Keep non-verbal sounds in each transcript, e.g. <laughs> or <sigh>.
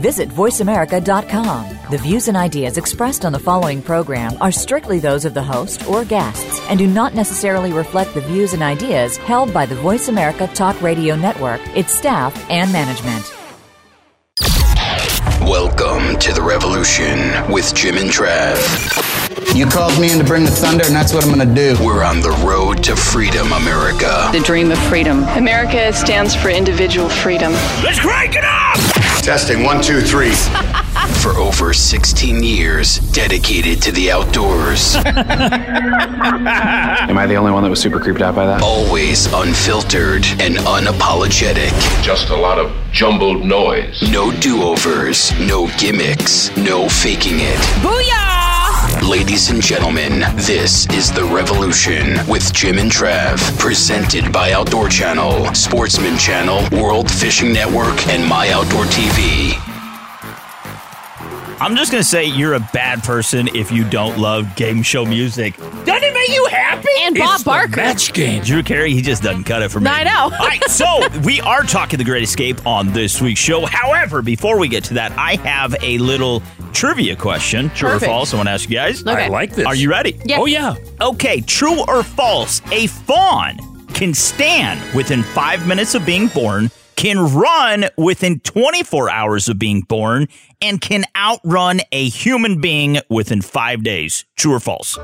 Visit VoiceAmerica.com. The views and ideas expressed on the following program are strictly those of the host or guests and do not necessarily reflect the views and ideas held by the Voice America Talk Radio Network, its staff, and management. Welcome to the revolution with Jim and Trav. You called me in to bring the thunder, and that's what I'm gonna do. We're on the road to freedom, America. The dream of freedom. America stands for individual freedom. Let's crank it up! Testing one, two, three. <laughs> For over 16 years, dedicated to the outdoors. Am I the only one that was super creeped out by that? Always unfiltered and unapologetic. Just a lot of jumbled noise. No do overs, no gimmicks, no faking it. Booyah! Ladies and gentlemen, this is The Revolution with Jim and Trav, presented by Outdoor Channel, Sportsman Channel, World Fishing Network, and My Outdoor TV. I'm just gonna say you're a bad person if you don't love game show music. Doesn't it make you happy? And Bob It's the Barker. match game. Drew Carey, he just doesn't cut it for me. I know. All right, so <laughs> we are talking the Great Escape on this week's show. However, before we get to that, I have a little trivia question. True Perfect. or false? I want to ask you guys. Okay. I like this. Are you ready? Yes. Oh, yeah. Okay, true or false? A fawn can stand within five minutes of being born, can run within 24 hours of being born, and can outrun a human being within five days. True or false?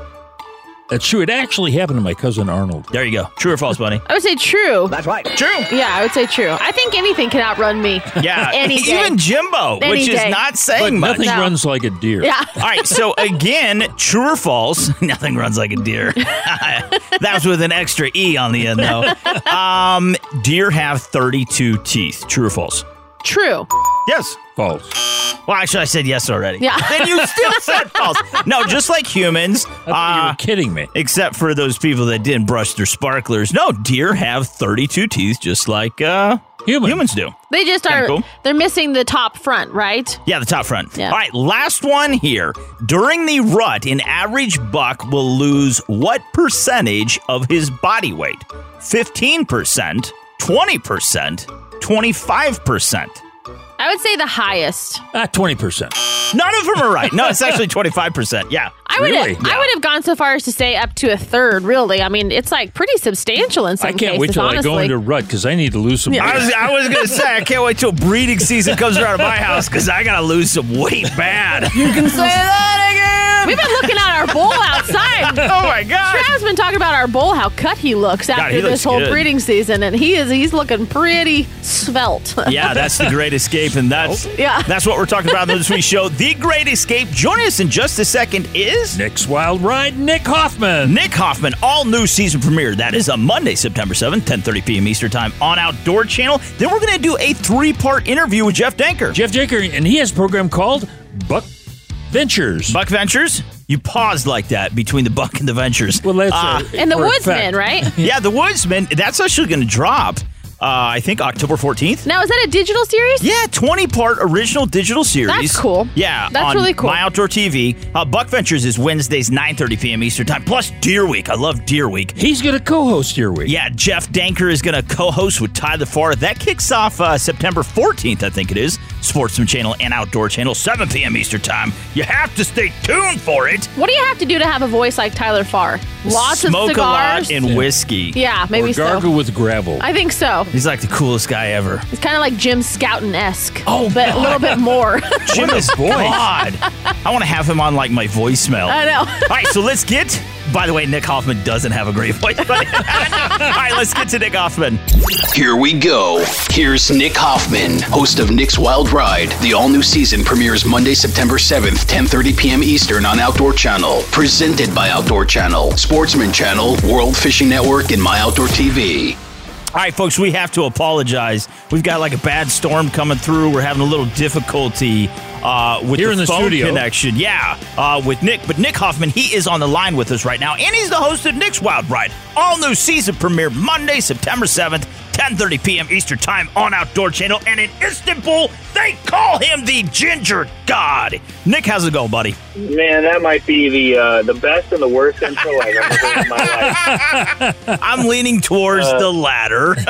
That's true. It actually happened to my cousin Arnold. There you go. True or false, Bunny? I would say true. That's right. True. Yeah, I would say true. I think anything can outrun me. Yeah. <laughs> Any day. Even Jimbo, Any which day. is not But saying much. nothing No. runs like a deer. Yeah. All right, so <laughs> again, true or false? <laughs> Nothing runs like a deer. that was with an extra E on the end, though. Um, deer have 32 teeth. True or false? True. Yes. False. Well, actually, I said yes already. Yeah. then you still <laughs> said false. No, just like humans, I thought you uh, were kidding me. except for those people that didn't brush their sparklers. No, deer have 32 teeth, just like uh, Human. humans do. They just Kinda are. cool. They're missing the top front, right? Yeah, the top front. Yeah. All right, last one here. During the rut, an average buck will lose what percentage of his body weight? 15%, 20%, 25%. I would say the highest. Ah, 20%. None of them are right. No, it's actually 25%. Yeah. I would. Really? I would have gone so far as to say up to a third. Really, I mean, it's like pretty substantial in some I can't cases. wait till honestly. I go into rut because I need to lose some Yeah. weight. I was, I was going <laughs> to say, I can't wait till breeding season comes around at my house because I got to lose some weight bad. You can <laughs> say that again. We've been looking at our bull outside. <laughs> Oh, my God. Trav's been talking about our bull, how cut he looks after he this looks whole good. breeding season, and he is he's looking pretty svelte. Yeah, that's the Great Escape, and that's Yeah. that's what we're talking about on this week's show. The Great Escape. Joining us in just a second is Nick's Wild Ride, Nick Hoffman. Nick Hoffman. All new season premiere. That is on Monday, September seventh, ten thirty p.m. Eastern Time on Outdoor Channel. Then we're going to do a three part interview with Jeff Danker. Jeff Danker, and he has a program called Buck Ventures. Buck Ventures. You paused like that between the Buck and the Ventures. well, that's Uh, uh, and the woodsman, right? <laughs> yeah, the Woodsman. That's actually going to drop. Uh, I think October fourteenth. Now is that a digital series? Yeah, 20 part original digital series. That's cool. Yeah, That's on really cool. My Outdoor TV. Uh, Buck Ventures is Wednesdays, 9:30 p.m. Eastern Time. Plus Deer Week. I love Deer Week. He's going to co-host your week. Yeah, Jeff Danker is going to co-host with Tyler Farr. That kicks off uh, September 14th, I think it is. Sportsman Channel and Outdoor Channel, 7 p.m. Eastern Time. You have to stay tuned for it. What do you have to do to have a voice like Tyler Farr? Lots Smoke of cigars. a lot and whiskey. yeah, maybe or gargle so. with gravel. I think so. He's like the coolest guy ever. It's kind of like Jim Scouton esque. Oh, but a little bit more. <laughs> Jim is God. I want to have him on like my voicemail. I know. All right, so let's get. By the way, Nick Hoffman doesn't have a great <laughs> voice. All right, let's get to Nick Hoffman. Here we go. Here's Nick Hoffman, host of Nick's Wild Ride. The all-new season premieres Monday, September 7th, 10:30 p.m. Eastern on Outdoor Channel. Presented by Outdoor Channel, Sportsman Channel, World Fishing Network, and My Outdoor TV. All right, folks, we have to apologize. We've got like a bad storm coming through. We're having a little difficulty uh, with Here the, in the phone studio. connection. Yeah, uh, with Nick. But Nick Hoffman, he is on the line with us right now, and he's the host of Nick's Wild Ride. All new season premiere Monday, September 7th, 10:30 p.m. Eastern Time on Outdoor Channel. And in Istanbul, they call him the Ginger God. Nick, how's it going, buddy? Man, that might be the uh, the best and the worst intro I've ever heard in my life. <laughs> I'm leaning towards Uh, the latter. <laughs>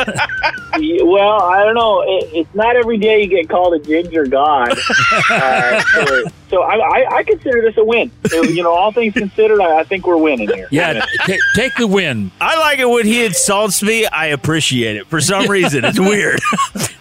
well, I don't know. It, it's not every day you get called a ginger god. <laughs> Uh, so so I, I, I consider this a win. So, you know, all things considered, I, I think we're winning here. Yeah, t- take the win. I like it when he insults me. I appreciate it. For some reason, it's weird.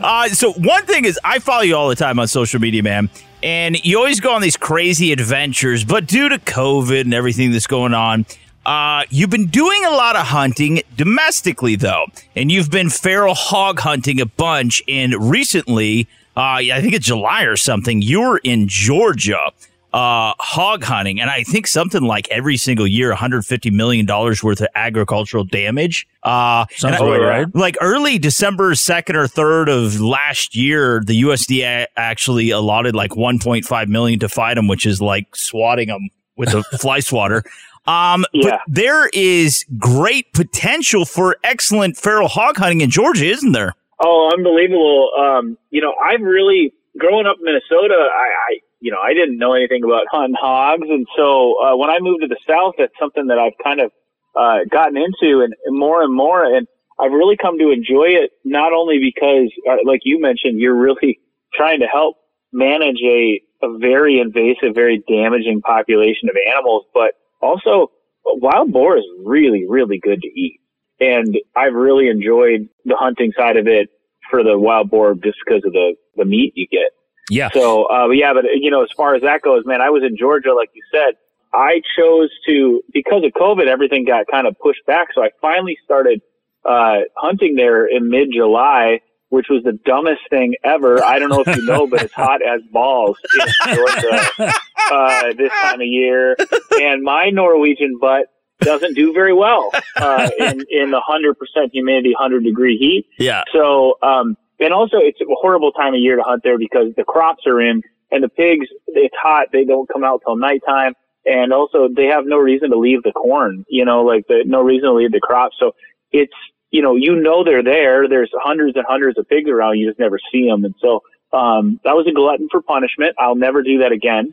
uh, so one thing is, I follow you all the time on social media, man, and you always go on these crazy adventures. But due to COVID and everything that's going on, uh, you've been doing a lot of hunting domestically, though, and you've been feral hog hunting a bunch. And recently, uh, I think it's July or something, you were in Georgia uh, hog hunting, and I think something like every single year, 150 million dollars worth of agricultural damage. Uh, Sounds I- right. Like early December second or third of last year, the USDA actually allotted like 1.5 million to fight them, which is like swatting them with a <laughs> fly swatter. Um, Yeah. but there is great potential for excellent feral hog hunting in Georgia, isn't there? Oh, unbelievable. Um, you know, I've really, growing up in Minnesota, I, I you know, I didn't know anything about hunting hogs. And so uh, when I moved to the South, that's something that I've kind of uh, gotten into and, more and more. And I've really come to enjoy it, not only because, uh, like you mentioned, you're really <laughs> trying to help manage a, a very invasive, very damaging population of animals, but also wild boar is really, really good to eat. And I've really enjoyed the hunting side of it for the wild boar just because of the, the meat you get. Yeah. So, uh, yeah, but you know, as far as that goes, man, I was in Georgia, like you said. I chose to because of COVID, everything got kind of pushed back. So I finally started uh, hunting there in mid July, which was the dumbest thing ever. I don't know if you know, but it's <laughs> hot as balls in Georgia uh, this time of year, and my Norwegian butt doesn't do very well uh, in in the hundred percent humidity, hundred degree heat. Yeah. So, um, and also it's a horrible time of year to hunt there because the crops are in and the pigs, it's hot. They don't come out till nighttime. And also they have no reason to leave the corn, you know, like the, no reason to leave the crops. So it's, you know, you know, they're there. There's hundreds and hundreds of pigs around. You just never see them. And so, um, that was a glutton for punishment. I'll never do that again.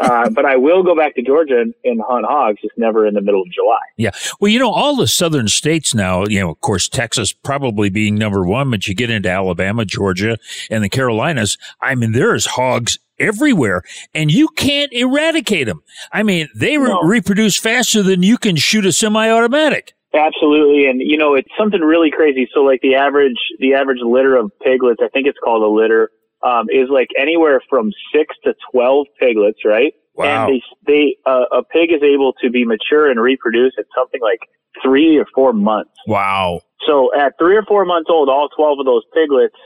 Uh, but I will go back to Georgia and, and hunt hogs, just never in the middle of July. Yeah. Well, you know, all the southern states now, you know, of course, Texas probably being number one, but you get into Alabama, Georgia, and the Carolinas. I mean, there's hogs everywhere and you can't eradicate them. I mean, they re- No. reproduce faster than you can shoot a semi-automatic. Absolutely, and you know it's something really crazy. So like the average the average litter of piglets, I think it's called a litter, um, is like anywhere from six to twelve piglets, right? Wow. And they they uh, a pig is able to be mature and reproduce at something like three or four months. Wow. So at three or four months old, all 12 of those piglets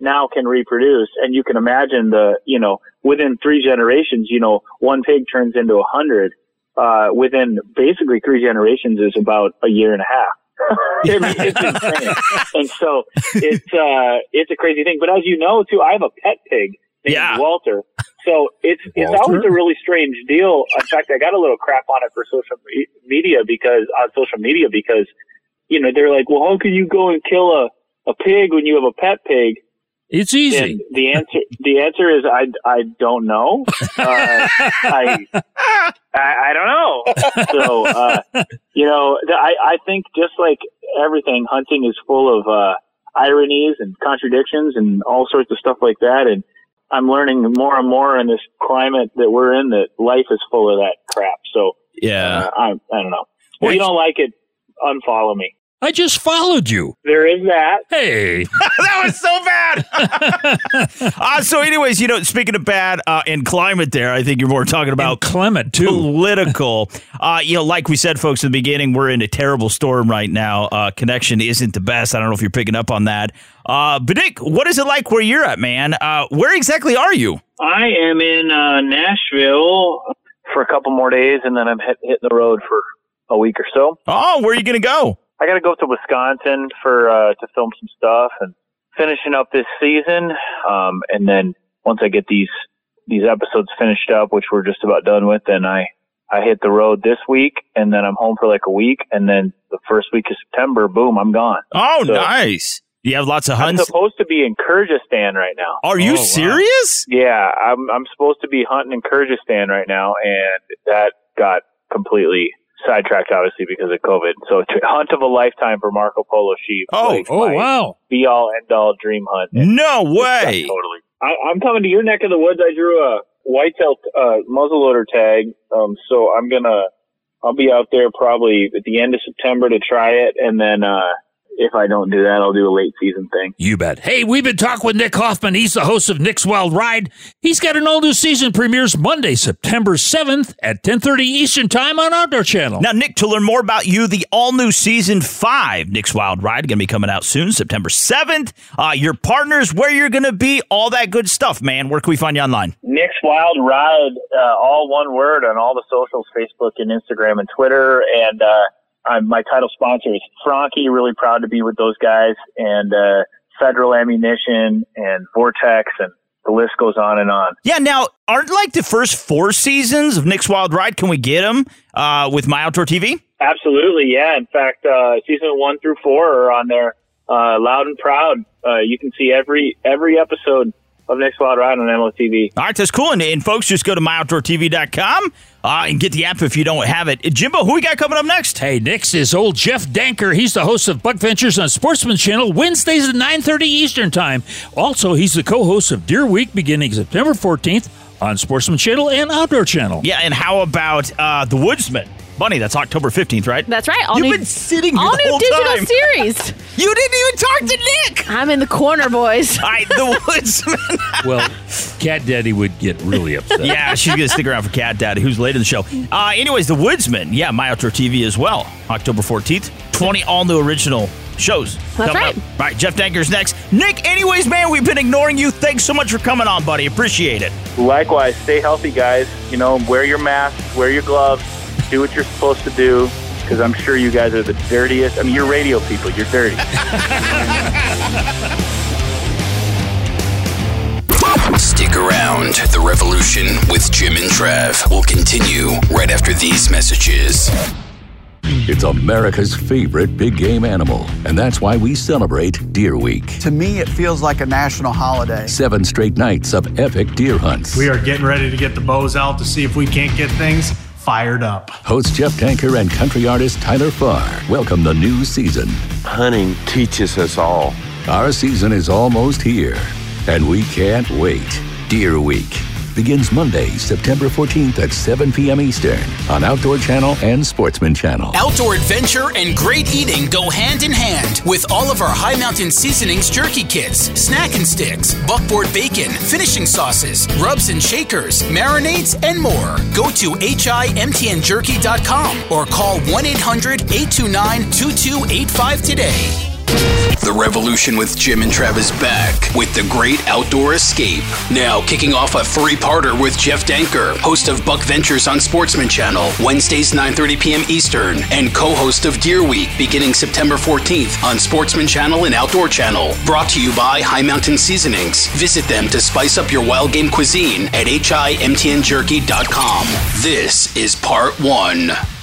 now can reproduce. And you can imagine the, you know, within three generations, you know, one pig turns into a hundred, uh, within basically three generations is about a year and a half. <laughs> I mean, it's insane. and so it's, uh, it's a crazy thing. But as you know, too, I have a pet pig named Yeah. Walter. So it's, it's Walter? always a really strange deal. In fact, I got a little crap on it for social media because, on social media because, you know, they're like, well, how can you go and kill a, a pig when you have a pet pig? It's easy. And the answer, the answer is I, I don't know. Uh, I, I, I don't know. So, uh, you know, I, I think just like everything, hunting is full of, uh, ironies and contradictions and all sorts of stuff like that. And I'm learning more and more in this climate that we're in that life is full of that crap. So, Yeah. uh, I, I don't know. Well, you don't like it, unfollow me. I just followed you. There is that. Hey. <laughs> <laughs> that was so bad. <laughs> uh, so, anyways, you know, speaking of bad uh, and climate, there, I think you're more talking about Clement, too. political. uh, you know, like we said, folks, in the beginning, we're in a terrible storm right now. Uh, connection isn't the best. I don't know if you're picking up on that. Uh, but Nick, what is it like where you're at, man? Uh, where exactly are you? I am in uh, Nashville for a couple more days, and then I'm hit, hitting the road for a week or so. Oh, where are you going to go? I got to go to Wisconsin for uh, to film some stuff and finishing up this season. Um, and then once I get these these episodes finished up, which we're just about done with, then I I hit the road this week, and then I'm home for like a week, and then the first week of September, boom, I'm gone. Oh, So- nice. You have lots of I'm hunts. supposed to be in Kyrgyzstan right now. Are you Oh, wow. serious? Yeah, I'm I'm supposed to be hunting in Kyrgyzstan right now, and that got completely sidetracked, obviously because of COVID. So, to hunt of a lifetime for Marco Polo sheep. Oh, like Oh wow! Be all end all dream hunt. No way. totally. I, I'm coming to your neck of the woods. I drew a whitetail uh, muzzleloader tag, um, so I'm gonna I'll be out there probably at the end of September to try it, and then uh, if I don't do that, I'll do a late season thing. You bet. Hey, we've been talking with Nick Hoffman. He's the host of Nick's Wild Ride. He's got an all new season premieres Monday, September 7th at 10:30 Eastern Time on Outdoor Channel. Now, Nick, to learn more about you, the all new season five, Nick's Wild Ride, going to be coming out soon, September 7th. Uh, your partners, where you're going to be, all that good stuff, man. Where can we find you online? Nick's Wild Ride, uh, all one word on all the socials, Facebook and Instagram and Twitter. And uh, I'm, my title sponsor is Franchi. Really proud to be with those guys. And uh, Federal Ammunition and Vortex, and the list goes on and on. Yeah, now, aren't like the first four seasons of Nick's Wild Ride, can we get them uh, with My Outdoor TV? Absolutely, yeah. In fact, uh, season one through four are on there, uh, loud and proud. Uh, you can see every every episode of Nick's Wild Ride on MOTV. All right, that's cool. And, and folks, just go to myoutdoortv.com uh, and get the app if you don't have it. Jimbo, who we got coming up next? Hey, Nick's is old Jeff Danker. He's the host of Buck Ventures on Sportsman Channel Wednesdays at 9:30 Eastern Time. Also, he's the co-host of Deer Week beginning September 14th on Sportsman Channel and Outdoor Channel. Yeah, and how about uh, The Woodsman? Bunny, that's October 15th, right? That's right. All You've new, been sitting here all the new whole digital time. series. <laughs> You didn't even talk to Nick. I'm in the corner, boys. <laughs> All right, The Woodsman. <laughs> Well, Cat Daddy would get really upset. yeah, she's going to stick around for Cat Daddy, who's late in the show. Uh, anyways, The Woodsman. Yeah, My Outdoor TV as well. October 14th. 20 all new original shows. That's coming right. Up. All right, Jeff Danker's next. Nick, anyways, man, we've been ignoring you. Thanks so much for coming on, buddy. Appreciate it. Likewise, stay healthy, guys. You know, wear your mask, wear your gloves, do what you're supposed to do. Because I'm sure you guys are the dirtiest. I mean, you're radio people. You're dirty. <laughs> Stick around. The revolution with Jim and Trav will continue right after these messages. It's America's favorite big game animal, and that's why we celebrate Deer Week. To me, it feels like a national holiday. Seven straight nights of epic deer hunts. We are getting ready to get the bows out to see if we can't get things fired up. Host Jeff Danker and country artist Tyler Farr welcome the new season. Hunting teaches us all. Our season is almost here, and we can't wait. Deer Week begins Monday, September 14th at 7 p.m. Eastern on Outdoor Channel and Sportsman Channel. Outdoor adventure and great eating go hand in hand with all of our High Mountain Seasonings jerky kits, snack and sticks, buckboard bacon, finishing sauces, rubs and shakers, marinades, and more. Go to HIMTNJerky.com or call 1 800 829 2285 today. The Revolution with Jim and Travis back with the Great Outdoor Escape. Now kicking off a three-parter with Jeff Danker, host of Buck Ventures on Sportsman Channel, Wednesdays 9:30 p.m. Eastern, and co-host of Deer Week beginning September 14th on Sportsman Channel and Outdoor Channel. Brought to you by High Mountain Seasonings. Visit them to spice up your wild game cuisine at himtnjerky.com. This is part 1.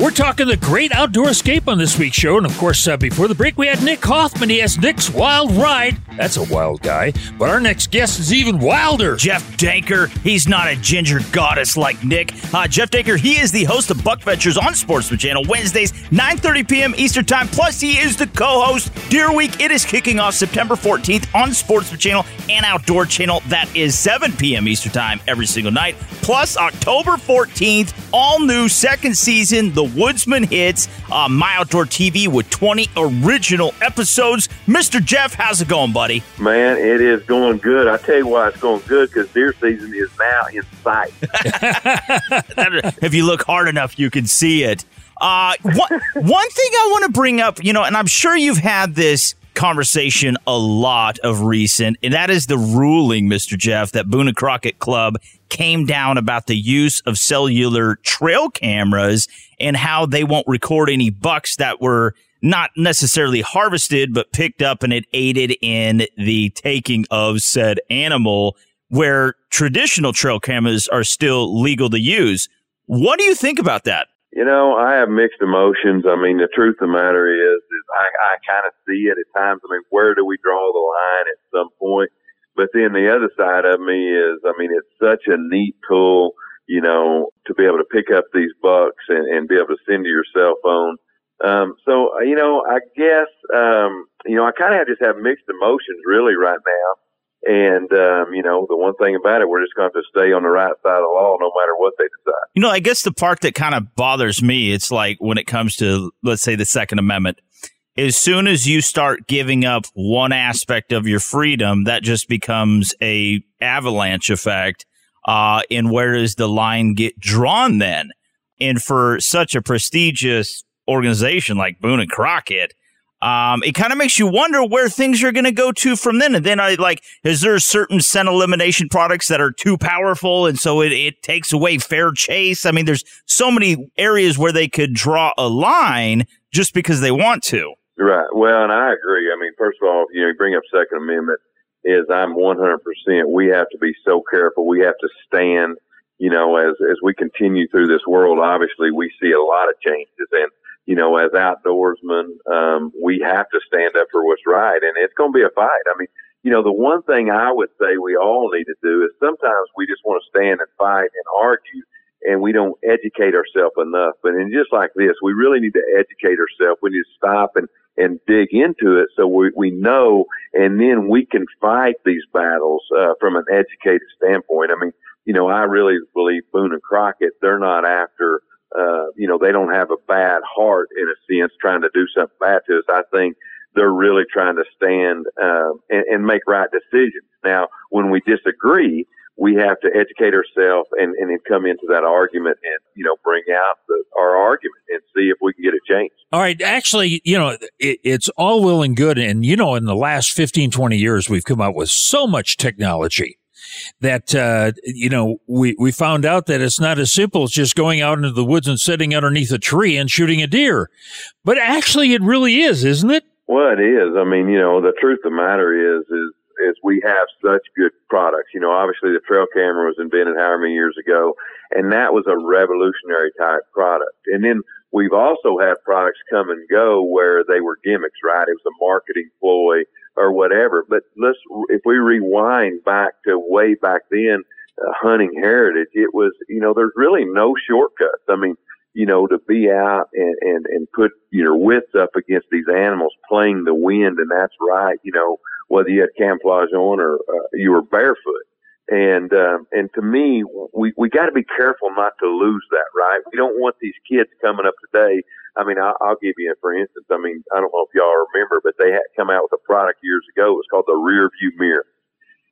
We're talking the great outdoor escape on this week's show. And of course, uh, before the break, we had Nick Hoffman. He has Nick's Wild Ride. That's a wild guy. But our next guest is even wilder. Jeff Danker. He's not a ginger goddess like Nick. Uh, Jeff Danker, he is the host of Buck Ventures on Sportsman Channel Wednesdays, 9.30 p.m. Eastern Time. Plus, he is the co-host Deer Week. It is kicking off September 14th on Sportsman Channel and Outdoor Channel. That is 7 p.m. Eastern Time every single night. Plus, October 14th, all new second season, The Woodsman hits uh, My Outdoor TV with 20 original episodes. Mr. Jeff, how's it going, buddy? Man, it is going good. I tell you why it's going good because deer season is now in sight. <laughs> <laughs> if you look hard enough, you can see it. Uh, one, one thing I want to bring up, you know, and I'm sure you've had this conversation a lot of recent, and that is the ruling, Mr. Jeff, that Boone and Crockett Club came down about the use of cellular trail cameras and how they won't record any bucks that were not necessarily harvested, but picked up and it aided in the taking of said animal, where traditional trail cameras are still legal to use. What do you think about that? You know, I have mixed emotions. I mean, the truth of the matter is, is I, I kind of see it at times. I mean, where do we draw the line at some point? But then the other side of me is, I mean, it's such a neat tool, you know, to be able to pick up these bucks and, and be able to send to your cell phone. Um, so, you know, I guess, um, you know, I kind of just have mixed emotions really right now. And, um, you know, the one thing about it, we're just going to stay on the right side of the law no matter what they decide. You know, I guess the part that kind of bothers me, it's like when it comes to, let's say, the Second Amendment, as soon as you start giving up one aspect of your freedom, that just becomes a avalanche effect. Uh, and where does the line get drawn then? And for such a prestigious organization like Boone and Crockett, um, it kind of makes you wonder where things are going to go to from then. And then I like, is there certain scent elimination products that are too powerful? And so it, it takes away fair chase. I mean, there's so many areas where they could draw a line just because they want to. Right. Well, and I agree. I mean, first of all, you know, you bring up Second Amendment is I'm 100%. We have to be so careful. We have to stand, you know, as, as we continue through this world, obviously we see a lot of changes and, you know, as outdoorsmen, um, we have to stand up for what's right, and it's going to be a fight. I mean, you know, the one thing I would say we all need to do is sometimes we just want to stand and fight and argue, and we don't educate ourselves enough. But in just like this, we really need to educate ourselves. We need to stop and and dig into it so we we know, and then we can fight these battles uh, from an educated standpoint. I mean, you know, I really believe Boone and Crockett they're not after uh, you know, they don't have a bad heart in a sense trying to do something bad to us. I think they're really trying to stand uh, and, and make right decisions. Now, when we disagree, we have to educate ourselves and, and then come into that argument and, you know, bring out the, our argument and see if we can get it changed. All right. Actually, you know, it, it's all well and good. And, you know, in the last 15, 20 years, we've come out with so much technology that uh, you know we we found out that it's not as simple as just going out into the woods and sitting underneath a tree and shooting a deer, but actually it really is, isn't it? Well, it is. I mean, you know, the truth of the matter is is is we have such good products. You know, obviously the trail camera was invented however many years ago, and that was a revolutionary type product. And then we've also had products come and go where they were gimmicks, right? It was a marketing ploy or whatever. But let's, if we rewind back to way back then, uh, hunting heritage, it was, you know, there's really no shortcuts. I mean, you know, to be out and, and, and put your wits up against these animals playing the wind. And that's right. You know, whether you had camouflage on or uh, you were barefoot. And, um, and to me, we, we got to be careful not to lose that, right? We don't want these kids coming up today I mean, I'll, I'll give you, a, for instance, I mean, I don't know if y'all remember, but they had come out with a product years ago. It was called the rear view mirror.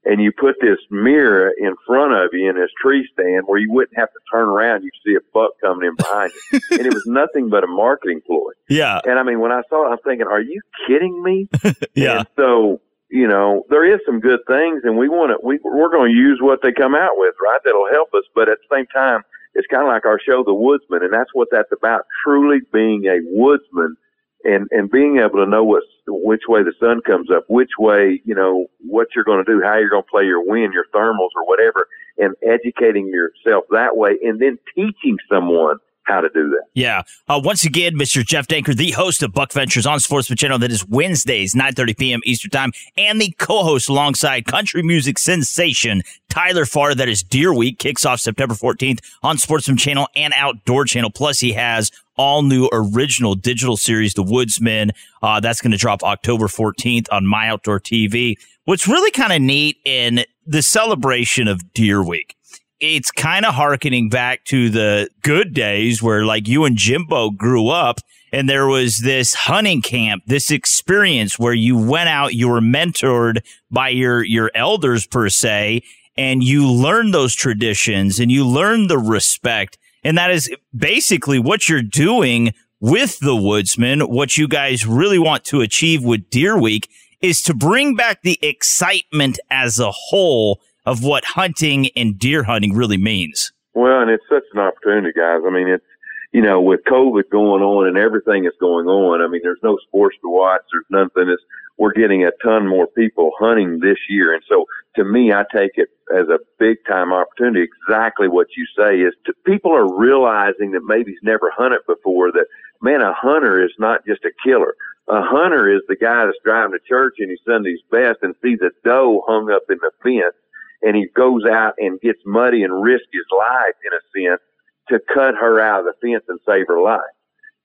And you put this mirror in front of you in this tree stand where you wouldn't have to turn around. You see a buck coming in behind you. <laughs> and it was nothing but a marketing ploy. Yeah. And I mean, when I saw it, I'm thinking, are you kidding me? <laughs> yeah. And so, you know, there is some good things and we want to, we, we're going to use what they come out with, right? That'll help us. But at the same time, it's kind of like our show, The Woodsman, and that's what that's about. Truly being a woodsman and and being able to know what which way the sun comes up, which way you know what you're going to do, how you're going to play your wind, your thermals, or whatever, and educating yourself that way, and then teaching someone how to do that. Yeah. Uh, once again, Mr. Jeff Danker, the host of Buck Ventures on Sportsman Channel, that is Wednesdays, 9.30 p.m. Eastern Time, and the co-host alongside country music sensation Tyler Farr. That is Deer Week, kicks off September 14th on Sportsman Channel and Outdoor Channel. Plus, he has all new original digital series, The Woodsman. Uh, that's going to drop October 14th on My Outdoor TV. What's really kind of neat in the celebration of Deer Week it's kind of harkening back to the good days where like you and Jimbo grew up and there was this hunting camp, this experience where you went out, you were mentored by your, your elders per se, and you learned those traditions and you learned the respect. And that is basically what you're doing with the woodsman. What you guys really want to achieve with Deer Week is to bring back the excitement as a whole of what hunting and deer hunting really means. Well, and it's such an opportunity, guys. I mean, it's you know, with COVID going on and everything that's going on, I mean, there's no sports to watch. There's nothing. It's, we're getting a ton more people hunting this year. And so to me, I take it as a big time opportunity. Exactly what you say is to, people are realizing that maybe he's never hunted before that, man, a hunter is not just a killer. A hunter is the guy that's driving to church in his Sunday's best and sees a doe hung up in the fence and he goes out and gets muddy and risks his life in a sense to cut her out of the fence and save her life.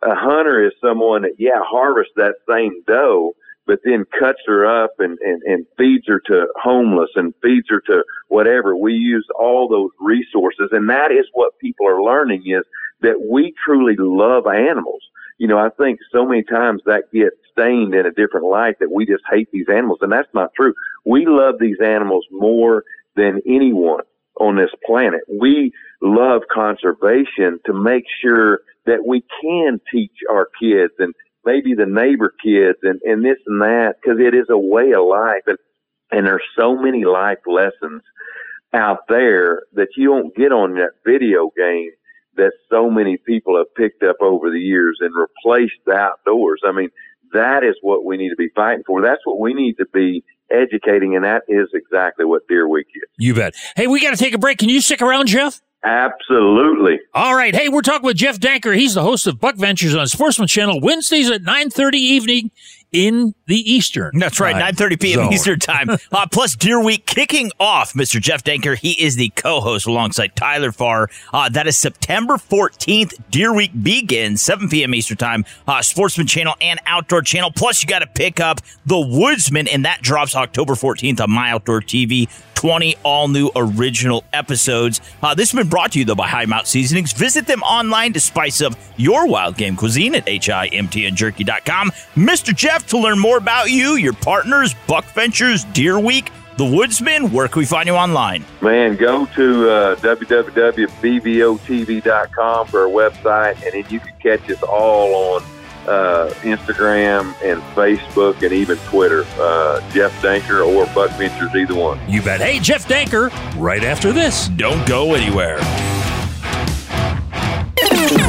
A hunter is someone that, yeah, harvests that same doe, but then cuts her up and, and, and feeds her to homeless and feeds her to whatever. We use all those resources. And that is what people are learning is that we truly love animals. You know, I think so many times that gets stained in a different light that we just hate these animals. And that's not true. We love these animals more than anyone on this planet. We love conservation to make sure that we can teach our kids and maybe the neighbor kids and, and this and that because it is a way of life and, and there's so many life lessons out there that you don't get on that video game that so many people have picked up over the years and replaced the outdoors. I mean, that is what we need to be fighting for. That's what we need to be educating, and that is exactly what Deer Week is. You bet. Hey, we got to take a break. Can you stick around, Jeff? Absolutely. All right. Hey, we're talking with Jeff Danker. He's the host of Buck Ventures on Sportsman Channel Wednesdays at 9:30 evening in the Eastern. That's right, 9:30 p.m. zone. Eastern time. <laughs> Uh, plus Deer Week kicking off. Mr. Jeff Danker, he is the co-host alongside Tyler Farr. Uh, that is September 14th. Deer Week begins 7 p.m. Eastern time. Uh, Sportsman Channel and Outdoor Channel. Plus, you got to pick up The Woodsman, and that drops October 14th on My Outdoor TV. 20 all new original episodes. Uh, this has been brought to you, though, by High Mount Seasonings. Visit them online to spice up your wild game cuisine at HIMTNJerky.com. Mr. Jeff, to learn more about you, your partners, Buck Ventures, Deer Week, The Woodsman, where can we find you online? Man, go to uh, www.bvotv.com for our website, and then you can catch us all on uh, Instagram and Facebook and even Twitter. Uh, Jeff Danker or Buck Ventures, either one. You bet. Hey, Jeff Danker, right after this. Don't go anywhere.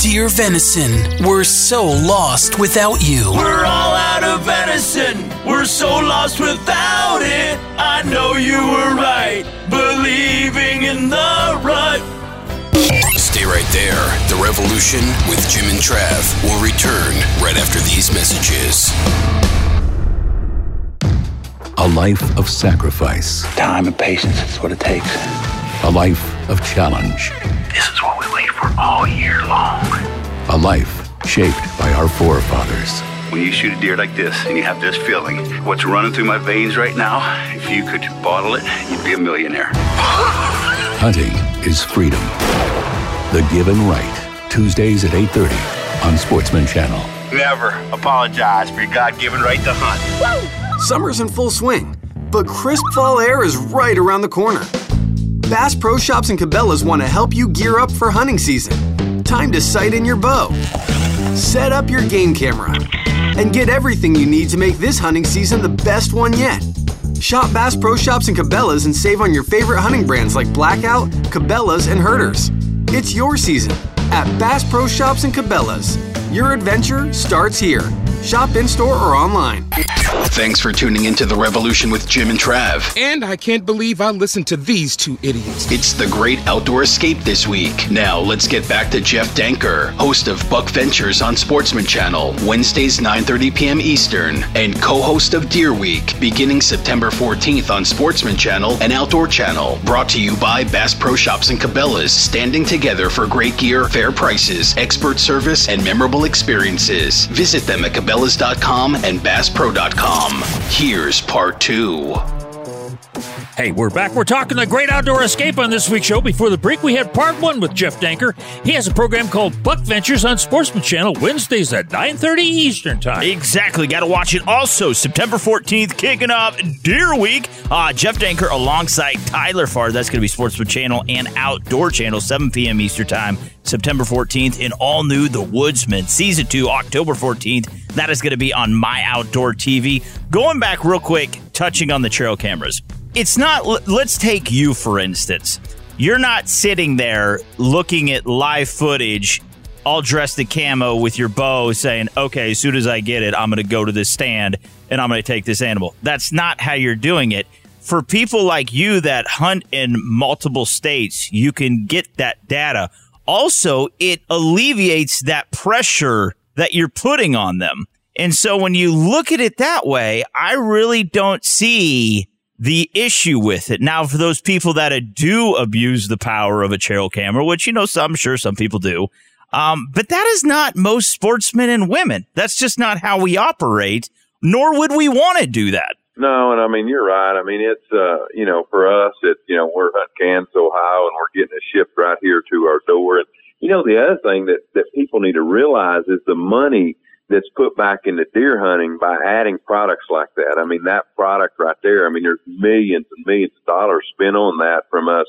Dear Venison, we're so lost without you. We're all out of venison. We're so lost without it. I know you were right, believing in the rut. Stay right there. The Revolution with Jim and Trav will return right after these messages. A life of sacrifice. Time and patience is what it takes. A life of challenge. This is what we wait for all year long. A life shaped by our forefathers. When you shoot a deer like this and you have this feeling, what's running through my veins right now, if you could bottle it, you'd be a millionaire. Hunting is freedom. The Given Right. Tuesdays at 8.30 on Sportsman Channel. Never apologize for your God given right to hunt. Summer's in full swing, but crisp fall air is right around the corner. Bass Pro Shops and Cabela's want to help you gear up for hunting season. Time to sight in your bow. Set up your game camera and get everything you need to make this hunting season the best one yet. Shop Bass Pro Shops and Cabela's and save on your favorite hunting brands like Blackout, Cabela's, and Herders. It's your season at Bass Pro Shops and Cabela's. Your adventure starts here. Shop in store or online. Thanks for tuning into The Revolution with Jim and Trav. And I can't believe I listened to these two idiots. It's the great outdoor escape this week. Now, let's get back to Jeff Danker, host of Buck Ventures on Sportsman Channel, Wednesdays 9:30 p.m. Eastern, and co-host of Deer Week, beginning September 14th on Sportsman Channel and Outdoor Channel. Brought to you by Bass Pro Shops and Cabela's, standing together for great gear, fair prices, expert service, and memorable experiences. Visit them at Cabela's.com and BassPro.com. Here's part two. Hey, we're back. We're talking the Great Outdoor Escape on this week's show. Before the break, we had part one with Jeff Danker. He has a program called Buck Ventures on Sportsman Channel Wednesdays at 9.30 Eastern Time. Exactly. Got to watch it. Also, September 14th, kicking off Deer Week. Uh, Jeff Danker alongside Tyler Farr. That's going to be Sportsman Channel and Outdoor Channel, 7 p.m. Eastern Time, September 14th, in all new The Woodsman, Season 2, October 14th. That is going to be on My Outdoor TV. Going back real quick, touching on the trail cameras. It's not, let's take you for instance. You're not sitting there looking at live footage all dressed in camo with your bow saying, okay, as soon as I get it, I'm going to go to this stand and I'm going to take this animal. That's not how you're doing it. For people like you that hunt in multiple states, you can get that data. Also, it alleviates that pressure that you're putting on them. And so when you look at it that way, I really don't see the issue with it. Now, for those people that do abuse the power of a trail camera, which, you know, some, I'm sure some people do, um, but that is not most sportsmen and women. That's just not how we operate, nor would we want to do that. No, and I mean you're right. I mean it's uh you know for us it's you know we're hunting Kansas, Ohio, and we're getting it shipped right here to our door. And you know the other thing that that people need to realize is the money that's put back into deer hunting by adding products like that. I mean that product right there. I mean there's millions and millions of dollars spent on that from us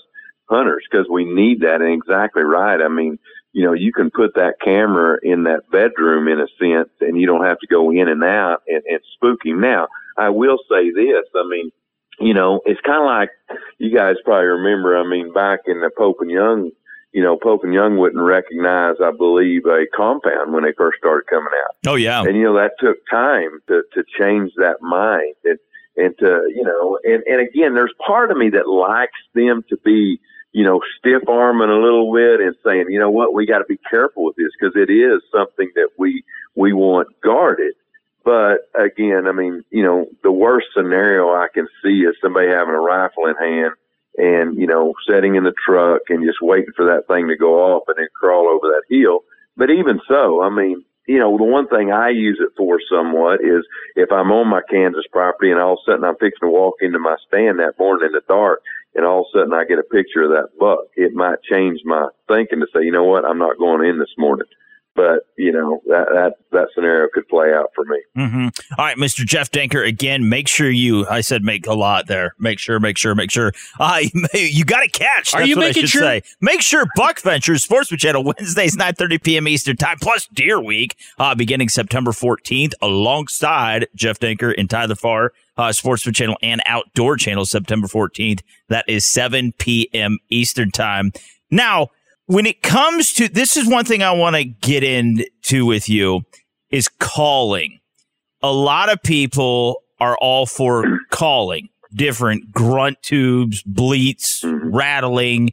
hunters because we need that. And exactly right. I mean you know, you can put that camera in that bedroom in a sense and you don't have to go in and out and, and spook him. Now, I will say this. I mean, you know, it's kind of like you guys probably remember. I mean, back in the Pope and Young, you know, Pope and Young wouldn't recognize, I believe, a compound when they first started coming out. Oh yeah, and you know that took time to to change that mind and and to you know and and again, there's part of me that likes them to be you know, stiff arming a little bit and saying, you know what, we got to be careful with this because it is something that we we want guarded. But again, I mean, you know, the worst scenario I can see is somebody having a rifle in hand and you know, sitting in the truck and just waiting for that thing to go off and then crawl over that hill. But even so, I mean, you know, the one thing I use it for somewhat is if I'm on my Kansas property and all of a sudden I'm fixing to walk into my stand that morning in the dark and all of a sudden I get a picture of that buck, it might change my thinking to say, you know what, I'm not going in this morning but you know that that that scenario could play out for me. Mm-hmm. All right, Mr. Jeff Danker. Again, make sure you. I said make a lot there. Make sure, make sure, make sure. Uh, <laughs> you got to catch. Are you making sure? Say. Make sure Buck Ventures Sportsman Channel Wednesdays nine thirty p.m. Eastern Time plus Deer Week uh, beginning September fourteenth alongside Jeff Danker and Tyler Farr. Uh, Sportsman Channel and Outdoor Channel September 14th. That is 7 p.m. Eastern Time. Now, when it comes to this is one thing I want to get into with you is calling. A lot of people are all for calling different grunt tubes, bleats, mm-hmm. rattling.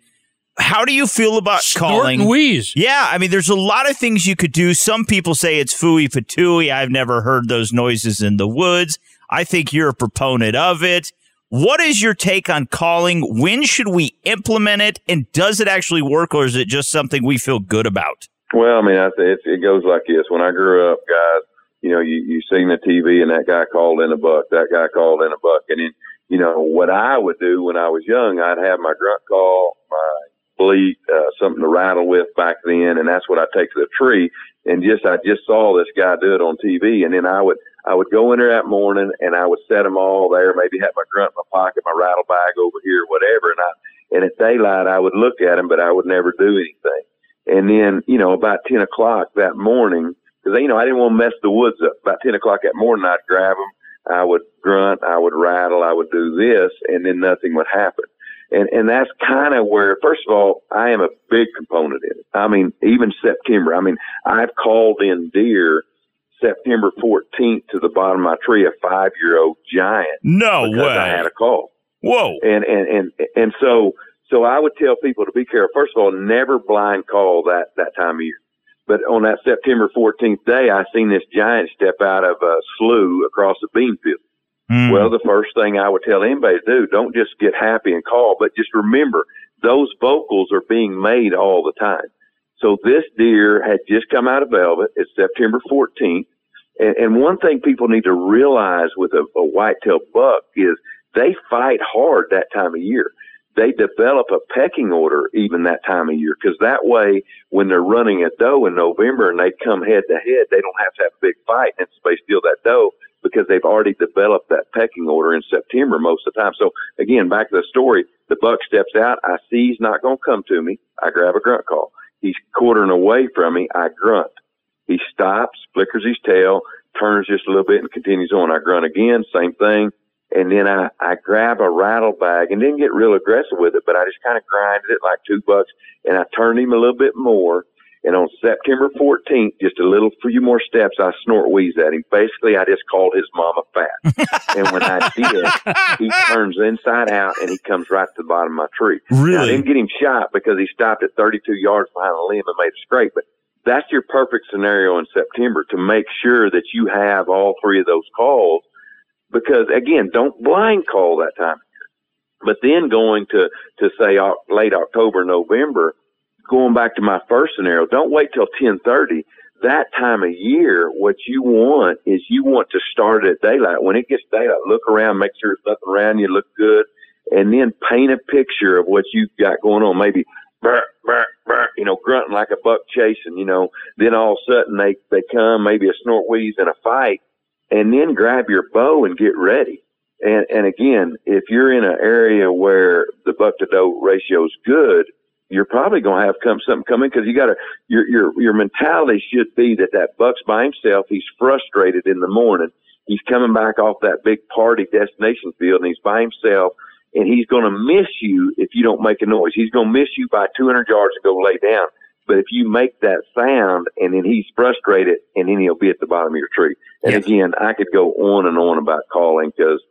How do you feel about Snort calling? and wheeze. Yeah, I mean, there's a lot of things you could do. Some people say it's fooey patooey. I've never heard those noises in the woods. I think you're a proponent of it. What is your take on calling? When should we implement it? And does it actually work or is it just something we feel good about? Well, I mean, I it, it goes like this. When I grew up, guys, you know, you, you seen the TV and that guy called in a buck, that guy called in a buck. And then, you know, what I would do when I was young, I'd have my grunt call, my bleat, uh, something to rattle with back then. And that's what I take to the tree. And just, I just saw this guy do it on TV. And then I would, I would go in there that morning and I would set them all there, maybe have my grunt in my pocket, my rattle bag over here, whatever. And I, and at daylight, I would look at them, but I would never do anything. And then, you know, about 10 o'clock that morning, cause you know, I didn't want to mess the woods up. About 10 o'clock that morning, I'd grab them. I would grunt, I would rattle, I would do this, and then nothing would happen. And, and that's kind of where, first of all, I am a big component in it. I mean, even September, I mean, I've called in deer September 14th to the bottom of my tree, a five year old giant. No because way. I had a call. Whoa. And, and, and, and so, so I would tell people to be careful. First of all, never blind call that, that time of year. But on that September 14th day, I seen this giant step out of a slough across a bean field. Mm. Well, the first thing I would tell anybody to do, don't just get happy and call, but just remember those vocals are being made all the time. So this deer had just come out of velvet. It's September 14th. And, and one thing people need to realize with a, a whitetail buck is they fight hard that time of year. They develop a pecking order even that time of year because that way, when they're running a doe in November and they come head to head, they don't have to have a big fight and somebody steal that doe because they've already developed that pecking order in September most of the time. So again, back to the story, the buck steps out. I see he's not going to come to me. I grab a grunt call. He's quartering away from me. I grunt. He stops, flickers his tail, turns just a little bit and continues on. I grunt again, same thing. And then I, I grab a rattle bag and didn't get real aggressive with it, but I just kind of grinded it like two bucks and I turned him a little bit more. And on September 14th, just a little few more steps, I snort wheeze at him. Basically, I just called his mama fat. <laughs> and when I did, he turns inside out and he comes right to the bottom of my tree. Really? Now, I didn't get him shot because he stopped at 32 yards behind a limb and made a scrape, but that's your perfect scenario in September to make sure that you have all three of those calls. Because again, don't blind call that time. But then going to, to say uh, late October, November, going back to my first scenario, don't wait till 1030. That time of year, what you want is you want to start at daylight. When it gets daylight, look around, make sure there's nothing around you, look good, and then paint a picture of what you've got going on. Maybe, burr, burr, burr, you know, grunting like a buck chasing, you know, then all of a sudden they, they come, maybe a snort wheeze and a fight, and then grab your bow and get ready. And, and again, if you're in an area where the buck to doe ratio is good, you're probably going to have come something coming because you got to your your your mentality should be that that buck's by himself. He's frustrated in the morning. He's coming back off that big party destination field, and he's by himself. And he's going to miss you if you don't make a noise. He's going to miss you by 200 yards and go lay down. But if you make that sound and then he's frustrated and then he'll be at the bottom of your tree. And Yes. again, I could go on and on about calling because,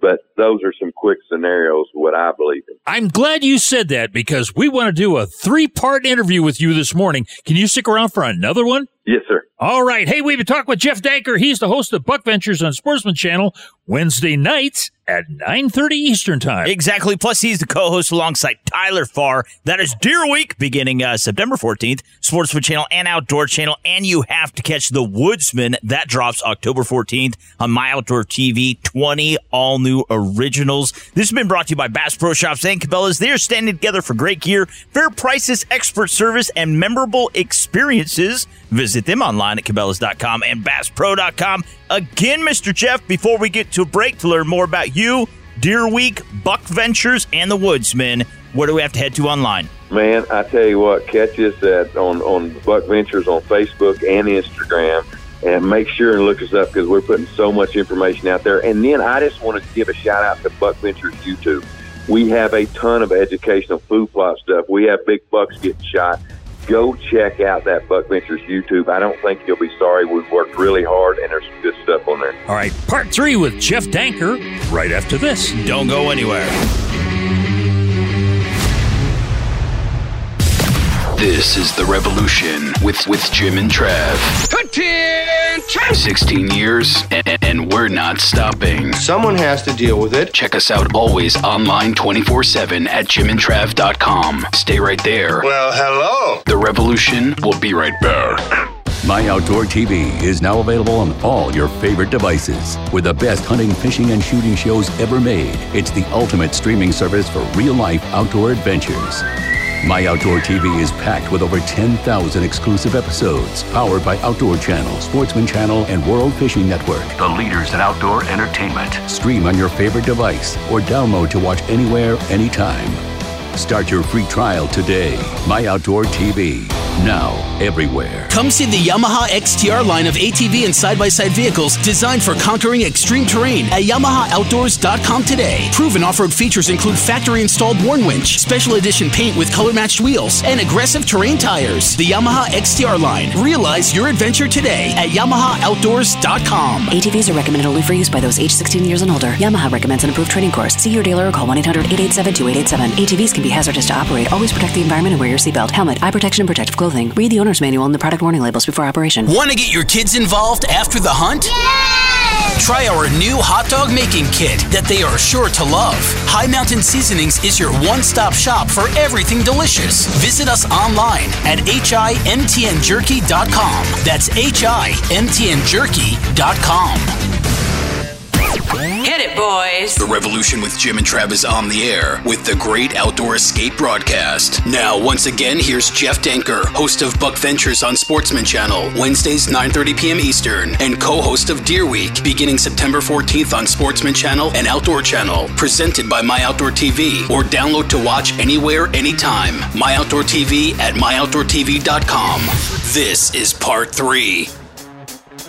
but those are some quick scenarios, what I believe in. I'm glad you said that because we want to do a three part interview with you this morning. Can you stick around for another one? Yes, sir. All right. Hey, we've been talking with Jeff Danker. He's the host of Buck Ventures on Sportsman Channel Wednesday nights at 9.30 Eastern Time. Exactly. Plus, he's the co-host alongside Tyler Farr. That is Deer Week beginning uh, September 14th, Sportsman Channel and Outdoor Channel. And you have to catch The Woodsman. That drops October 14th on My Outdoor TV. 20 all new originals. This has been brought to you by Bass Pro Shops and Cabela's. They are standing together for great gear, fair prices, expert service, and memorable experiences. Visit them online at Cabela's.com and BassPro.com. Again, Mr. Jeff, before we get to a break to learn more about you, Deer Week, Buck Ventures, and the Woodsman, where do we have to head to online? Man, I tell you what, catch us at on on Buck Ventures on Facebook and Instagram, and make sure and look us up because we're putting so much information out there. And then I just want to give a shout out to Buck Ventures YouTube. We have a ton of educational food plot stuff. We have big bucks getting shot. Go check out that Buck Ventures YouTube. I don't think you'll be sorry. We've worked really hard, and there's some good stuff on there. All right. Part three with Jeff Danker right after this. Don't go anywhere. This is The Revolution with, with Jim and Trav. 16 years, and, and we're not stopping. Someone has to deal with it. Check us out always online 24 7 at jimandtrav.com. Stay right there. Well, hello. The Revolution will be right back. My Outdoor TV is now available on all your favorite devices. With the best hunting, fishing, and shooting shows ever made, it's the ultimate streaming service for real life outdoor adventures. My Outdoor TV is packed with over 10,000 exclusive episodes, powered by Outdoor Channel, Sportsman Channel, and World Fishing Network, the leaders in outdoor entertainment. Stream on your favorite device or download to watch anywhere, anytime. Start your free trial today. My Outdoor TV, now everywhere. Come see the Yamaha XTR line of ATV and side by side vehicles designed for conquering extreme terrain at YamahaOutdoors.com today. Proven off road features include factory installed Warn winch, special edition paint with color matched wheels, and aggressive terrain tires. The Yamaha XTR line. Realize your adventure today at YamahaOutdoors.com. ATVs are recommended only for use by those age 16 years and older. Yamaha recommends an approved training course. See your dealer or call 1 800 887 2887. ATVs can be hazardous to operate. Always protect the environment and wear your seatbelt, helmet, eye protection, and protective clothing. Read the owner's manual and the product warning labels before operation. Want to get your kids involved after the hunt? Try our new hot dog making kit that they are sure to love. Hi Mountain Seasonings is your one stop shop for everything delicious. Visit us online at himtnjerky.com. That's himtnjerky.com. Hit it, boys. The Revolution with Jim and Trav is on the air with the Great Outdoor Escape broadcast. Now, once again, here's Jeff Danker, host of Buck Ventures on Sportsman Channel, Wednesdays 9:30 p.m. Eastern, and co-host of Deer Week, beginning September 14th on Sportsman Channel and Outdoor Channel, presented by My Outdoor TV, or download to watch anywhere, anytime. My Outdoor TV at myoutdoortv.com. This is part three.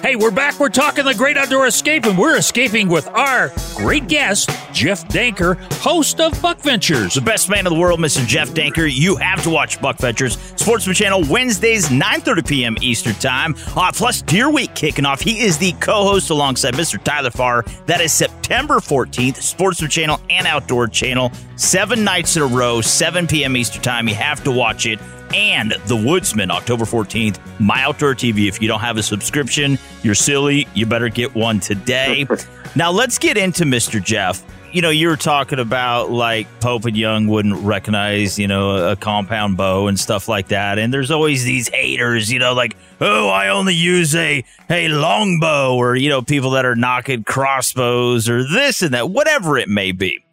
Hey, we're back. We're talking the great outdoor escape, and we're escaping with our great guest, Jeff Danker, host of Buck Ventures. The best man in the world, Mr. Jeff Danker. You have to watch Buck Ventures, Sportsman Channel, Wednesdays, 9.30 p.m. Eastern Time. Uh, plus, Deer Week kicking off. He is the co-host alongside Mr. Tyler Farr. That is September 14th, Sportsman Channel and Outdoor Channel. Seven nights in a row, 7 p.m. Eastern Time. You have to watch it and The Woodsman, October 14th. My Outdoor TV. If you don't have a subscription, you're silly. You better get one today. <laughs> now, let's get into Mr. Jeff. You know, you were talking about like Pope and Young wouldn't recognize, you know, a compound bow and stuff like that. And there's always these haters, you know, like, oh, I only use a, a longbow or, you know, people that are knocking crossbows or this and that, whatever it may be.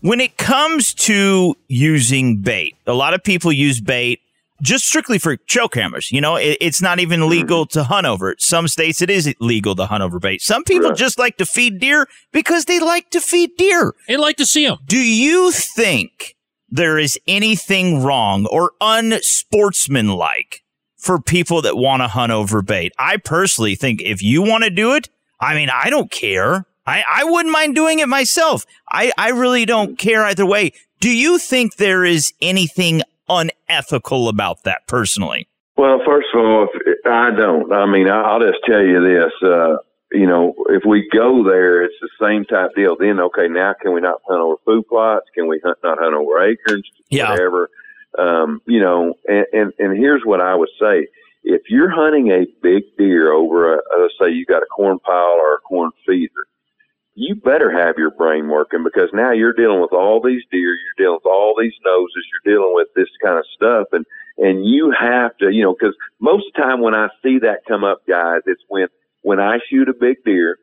When it comes to using bait, a lot of people use bait just strictly for choke hammers. You know, it, it's not even legal mm-hmm. to hunt over it. Some states it is legal to hunt over bait. Some people Right. just like to feed deer because they like to feed deer. They like to see them. Do you think there is anything wrong or unsportsmanlike for people that want to hunt over bait? I personally think if you want to do it, I mean, I don't care. I, I wouldn't mind doing it myself. I, I really don't mm. care either way. Do you think there is anything unethical about that personally? Well, first of all, if, I don't. I mean, I- I'll just tell you this. Uh, you know, if we go there, it's the same type deal. Then, okay, now can we not hunt over food plots? Can we hunt, not hunt over acres? Yeah. Whatever. Um, you know, and, and, and here's what I would say. If you're hunting a big deer over a, let's say you got a corn pile or a corn feeder, you better have your brain working because now you're dealing with all these deer, you're dealing with all these noses, you're dealing with this kind of stuff, and and you have to, you know, because most of the time when I see that come up, guys, it's when when I shoot a big deer,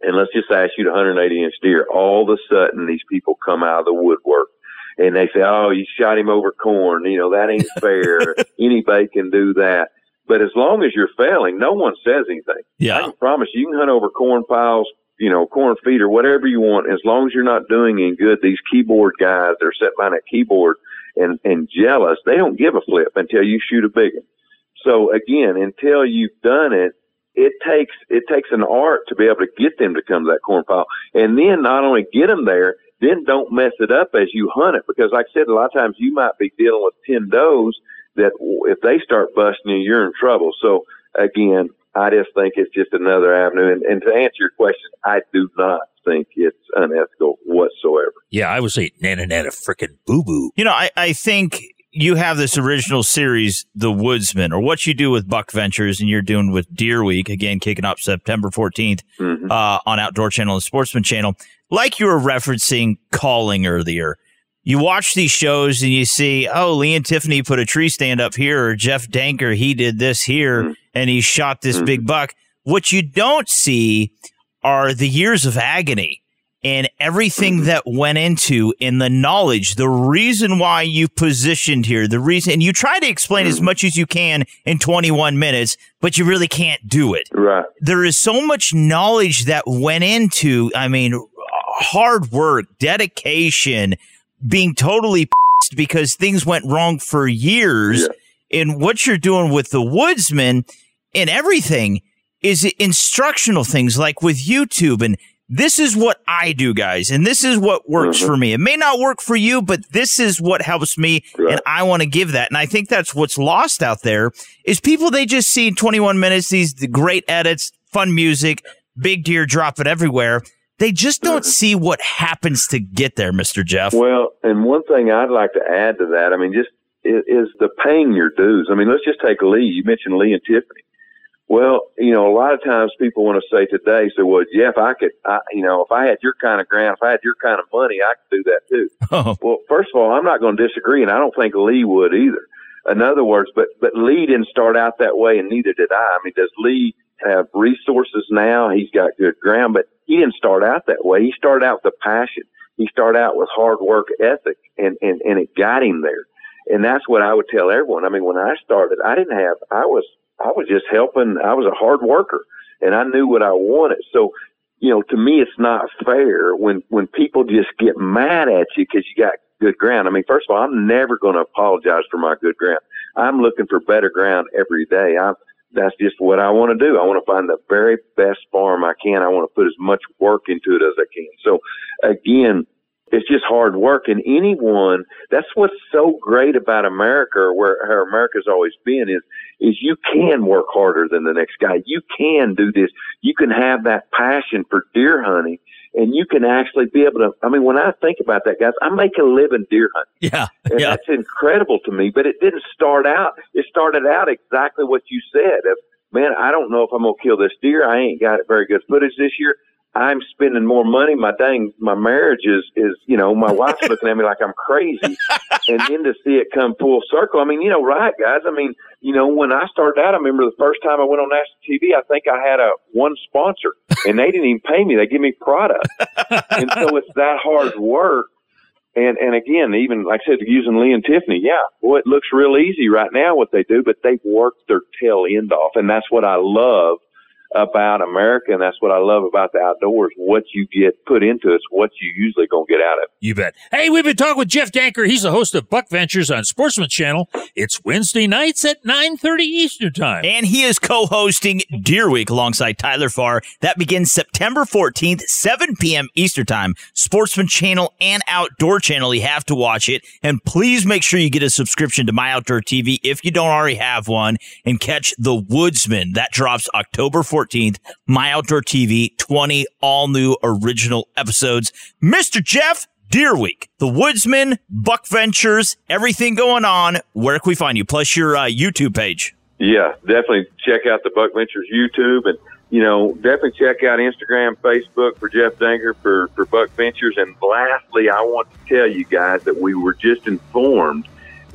and let's just say I shoot a 180 inch deer, all of a sudden these people come out of the woodwork. And they say, "Oh, you shot him over corn. You know that ain't fair. <laughs> Anybody can do that." But as long as you're failing, no one says anything. Yeah. I can promise you, you can hunt over corn piles, you know, corn feeder, whatever you want, as long as you're not doing any good. These keyboard guys, they're sitting behind that keyboard and, and jealous. They don't give a flip until you shoot a big one. So again, until you've done it, it takes, it takes an art to be able to get them to come to that corn pile. And then not only get them there, then don't mess it up as you hunt it. Because like I said, a lot of times you might be dealing with 10 does that if they start busting you, you're in trouble. So again, I just think it's just another avenue. And, and to answer your question, I do not think it's unethical whatsoever. Yeah, I would say nana nana frickin' boo boo. You know, I, I think you have this original series, The Woodsman, or what you do with Buck Ventures, and you're doing with Deer Week, again, kicking up September 14th uh, on Outdoor Channel and Sportsman Channel. Like you were referencing calling earlier, you watch these shows and you see, oh, Lee and Tiffany put a tree stand up here, or Jeff Danker, he did this here, and he shot this big mm-hmm. buck. What you don't see are the years of agony and everything mm-hmm. that went into in the knowledge, the reason why you positioned here, the reason, and you try to explain as mm-hmm. much as you can in 21 minutes, but you really can't do it. Right. There is so much knowledge that went into, I mean, hard work, dedication, being totally pissed because things went wrong for years. And what you're doing with the woodsman and everything is instructional things like with YouTube and this is what I do, guys, and this is what works mm-hmm. for me. It may not work for you, but this is what helps me, and I want to give that. And I think that's what's lost out there is people they just see 21 minutes, these great edits, fun music, big deer drop it everywhere. They just don't mm-hmm. see what happens to get there, Mister Jeff. Well, and one thing I'd like to add to that, I mean, just is, is the paying your dues. I mean, let's just take Lee. You mentioned Lee and Tiffany. Well, you know, a lot of times people want to say today, say, well, Jeff, I could, I, you know, if I had your kind of ground, if I had your kind of money, I could do that too. <laughs> Oh. Well, first of all, I'm not going to disagree, and I don't think Lee would either. In other words, but but Lee didn't start out that way, and neither did I. I mean, does Lee have resources now? He's got good ground, but he didn't start out that way. He started out with a passion. He started out with hard work ethic, and and and it got him there. And that's what I would tell everyone. I mean, when I started, I didn't have. I was I was just helping. I was a hard worker, and I knew what I wanted. So, you know, to me, it's not fair when when people just get mad at you because you got good ground. I mean, first of all, I'm never going to apologize for my good ground. I'm looking for better ground every day. I'm that's just what I want to do. I want to find the very best farm I can. I want to put as much work into it as I can. So again, it's just hard work and anyone that's what's so great about america or where how america's always been is is you can work harder than the next guy you can do this you can have that passion for deer hunting and you can actually be able to i mean when i think about that guys i make a living deer hunting Yeah. and yeah. that's incredible to me but it didn't start out it started out exactly what you said of man i don't know if i'm gonna kill this deer i ain't got very good footage this year I'm spending more money. My dang, my marriage is, is, you know, my wife's <laughs> looking at me like I'm crazy. And then to see it come full circle. I mean, you know, right, guys. I mean, you know, when I started out, I remember the first time I went on national TV, I think I had a one sponsor and they didn't even pay me. They give me product. and so it's that hard work. And, and again, even like I said, using Lee and Tiffany, yeah, boy, it looks real easy right now what they do, but they've worked their tail end off. And that's what I love about America, and that's what I love about the outdoors. What you get put into it's what you usually gonna get out of it. You bet. Hey, we've been talking with Jeff Danker. He's the host of Buck Ventures on Sportsman Channel. It's Wednesday nights at 9.30 Eastern Time. And he is co-hosting Deer Week alongside Tyler Farr. That begins September 14th, 7 p.m. Eastern Time. Sportsman Channel and Outdoor Channel. You have to watch it. And please make sure you get a subscription to My Outdoor TV if you don't already have one and catch The Woodsman. That drops October 14th. My Outdoor TV, 20 all new original episodes. Mr. Jeff, Deer Week, The Woodsman, Buck Ventures, everything going on. Where can we find you? Plus your uh, YouTube page. Yeah, definitely check out the Buck Ventures YouTube and you know, definitely check out Instagram, Facebook for Jeff Danker for, for Buck Ventures. And lastly, I want to tell you guys that we were just informed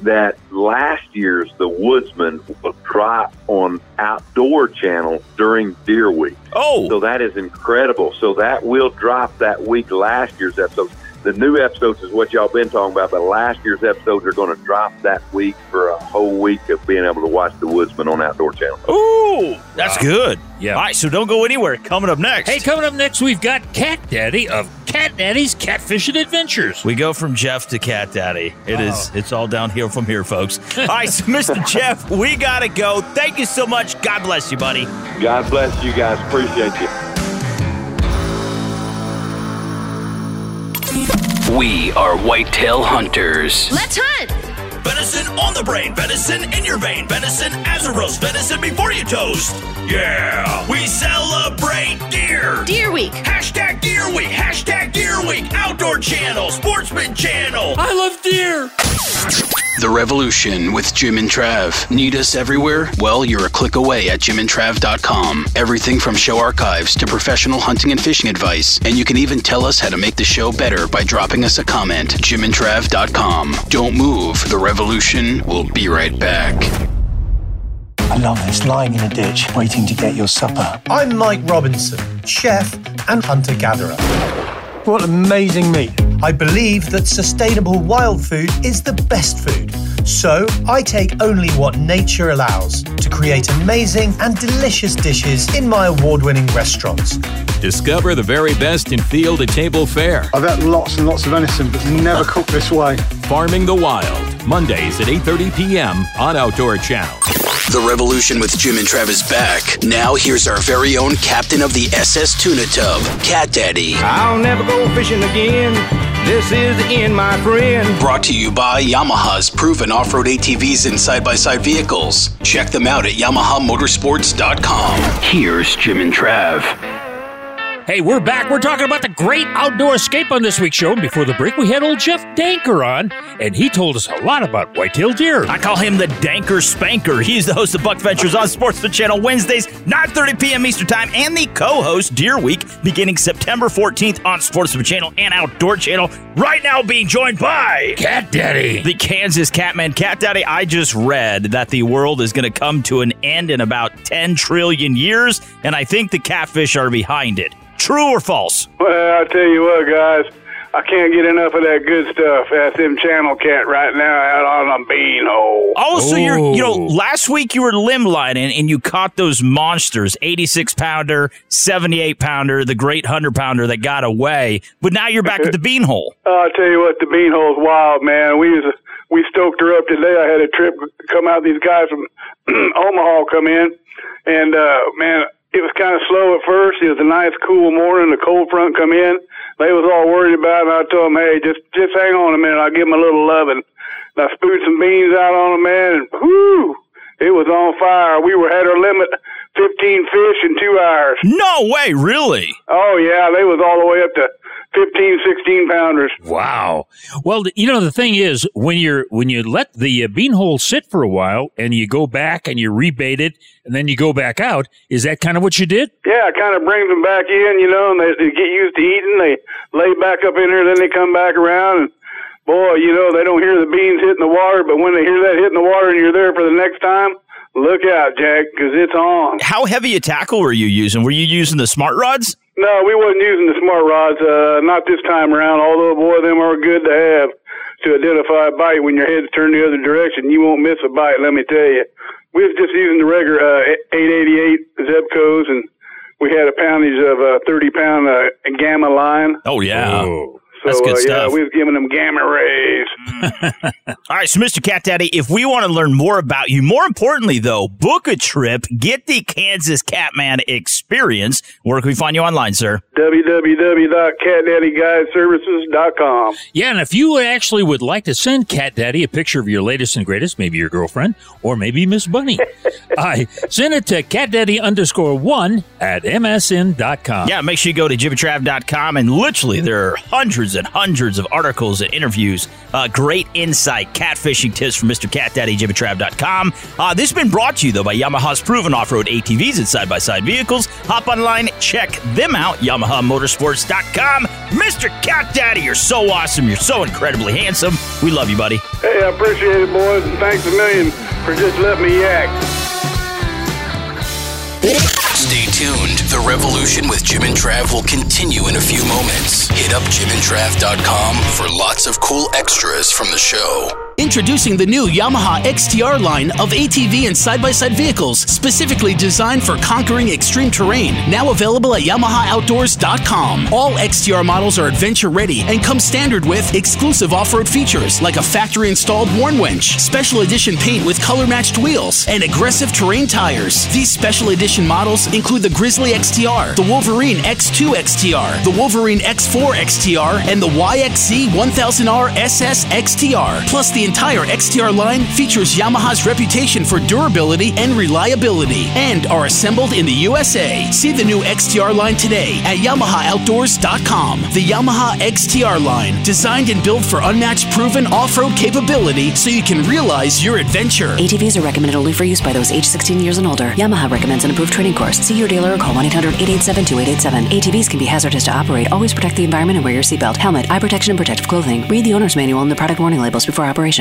that last year's The Woodsman will drop on Outdoor Channel during Deer Week. Oh. So that is incredible. So that will drop that week last year's episodes. The new episodes is what y'all been talking about, but last year's episodes are going to drop that week for a whole week of being able to watch The Woodsman on Outdoor Channel. Ooh, that's Wow. good. Yeah. All right, so don't go anywhere. Coming up next. Hey, coming up next, we've got Cat Daddy of Cat Daddy's Catfishing Adventures. We go from Jeff to Cat Daddy. It is. Oh. It's all downhill from here, folks. All right, so <laughs> Mr. Jeff, we gotta go. Thank you so much. God bless you, buddy. God bless you guys. Appreciate you. We are whitetail hunters. Let's hunt. Venison on the brain, venison in your vein, venison as a roast, venison before you toast. Yeah, we celebrate deer. Deer Week. Hashtag Deer Week. Hashtag Deer Week. Outdoor Channel. Sportsman Channel. I love deer. The Revolution with Jim and Trav. Need us everywhere? Well, you're a click away at jimandtrav.com. Everything from show archives to professional hunting and fishing advice. And you can even tell us how to make the show better by dropping us a comment. jimandtrav.com. Don't move. The Revolution will be right back. I love this, lying in a ditch, waiting to get your supper. I'm Mike Robinson, chef and hunter gatherer. What amazing meat! I believe that sustainable wild food is the best food. So I take only what nature allows to create amazing and delicious dishes in my award winning restaurants. Discover the very best in field to table fare. I've had lots and lots of venison, but never cooked this way. Farming the Wild, Mondays at 8:30 p.m. on Outdoor Channel. The Revolution with Jim and Trav is back. Now here's our very own captain of the SS Tuna Tub, Cat Daddy. I'll never go fishing again. This is the end, my friend. Brought to you by Yamaha's proven off-road ATVs and side-by-side vehicles. Check them out at YamahaMotorsports.com. Here's Jim and Trav. Hey, we're back. We're talking about the great outdoor escape on this week's show. And before the break, we had old Jeff Danker on, and he told us a lot about whitetail deer. I call him the Danker Spanker. He's the host of Buck Ventures on Sportsman Channel Wednesdays, 9:30 p.m. Eastern Time, and the co-host Deer Week beginning September 14th on Sportsman Channel and Outdoor Channel. Right now, being joined by Cat Daddy, the Kansas Catman. Cat Daddy, I just read that the world is going to come to an end in about 10 trillion years, and I think the catfish are behind it. True or false? Well, I tell you what, guys, I can't get enough of that good stuff. That's them channel cat right now out on a bean hole. Oh, so you're, you know, last week you were limb lining and you caught those monsters 86 pounder, 78 pounder, the great 100 pounder that got away, but now you're back at the <laughs> bean hole. Oh, I tell you what, the bean hole's wild, man. We was we stoked her up today. I had a trip come out. These guys from <clears throat> Omaha come in, and uh, man, it was kind of slow at first. It was a nice, cool morning. The cold front come in. They was all worried about it. And I told them, hey, just just hang on a minute. I'll give them a little loving. And I spewed some beans out on them, man, and whoo, it was on fire. We were at our limit, 15 fish in two hours. No way, really? Oh yeah, they was all the way up to 15, 16 pounders. Wow. Well, you know the thing is when you're when you let the uh, bean hole sit for a while and you go back and you rebait it and then you go back out, is that kind of what you did? Yeah, it kind of brings them back in, you know, and they, they get used to eating. They lay back up in there, then they come back around, and boy, you know, they don't hear the beans hitting the water, but when they hear that hitting the water and you're there for the next time, look out, Jack, because it's on. How heavy a tackle were you using? Were you using the smart rods? No, we wasn't using the smart rods, uh, not this time around. Although, boy, them are good to have to identify a bite when your head's turned the other direction. You won't miss a bite, let me tell you. We was just using the regular uh, 888 Zebcos, and we had a poundage of a 30 pound uh, gamma line. Oh yeah. So That's good uh, yeah, we was giving them gamma rays. <laughs> All right, so Mr. Cat Daddy, if we want to learn more about you, more importantly though, book a trip, get the Kansas Catman experience. Where can we find you online, sir? www.catdaddyguideservices.com. Yeah, and if you actually would like to send Cat Daddy a picture of your latest and greatest, maybe your girlfriend or maybe Miss Bunny, <laughs> I send it to catdaddy underscore one at msn.com. Yeah, make sure you go to jimandtrav.com and literally there are hundreds and hundreds of articles and interviews. Uh, great insight, catfishing tips from Mr. Cat Daddy, jimandtrav.com. Uh, this has been brought to you though by Yamaha's proven off-road ATVs and side-by-side vehicles. Hop online, check them out, yamahamotorsports.com. Mr. Cat Daddy, you're so awesome. You're so incredibly handsome. We love you, buddy. Hey, I appreciate it, boys, and thanks a million for just letting me yak. Tuned. The revolution with Jim and Trav will continue in a few moments. Hit up jimandtrav.com for lots of cool extras from the show. Introducing the new Yamaha XTR line of ATV and side by side vehicles specifically designed for conquering extreme terrain. Now available at YamahaOutdoors.com. All XTR models are adventure ready and come standard with exclusive off road features like a factory installed Warn winch, special edition paint with color matched wheels, and aggressive terrain tires. These special edition models include the Grizzly XTR, the Wolverine X2 XTR, the Wolverine X4 XTR, and the YXZ 1000R SS XTR. Plus, the entire XTR line features Yamaha's reputation for durability and reliability and are assembled in the USA. See the new XTR line today at YamahaOutdoors.com. The Yamaha XTR line, designed and built for unmatched proven off road capability so you can realize your adventure. ATVs are recommended only for use by those age 16 years and older. Yamaha recommends an approved training course. See your dealer or call 1 800 887 2887. ATVs can be hazardous to operate. Always protect the environment and wear your seatbelt, helmet, eye protection, and protective clothing. Read the owner's manual and the product warning labels before operation.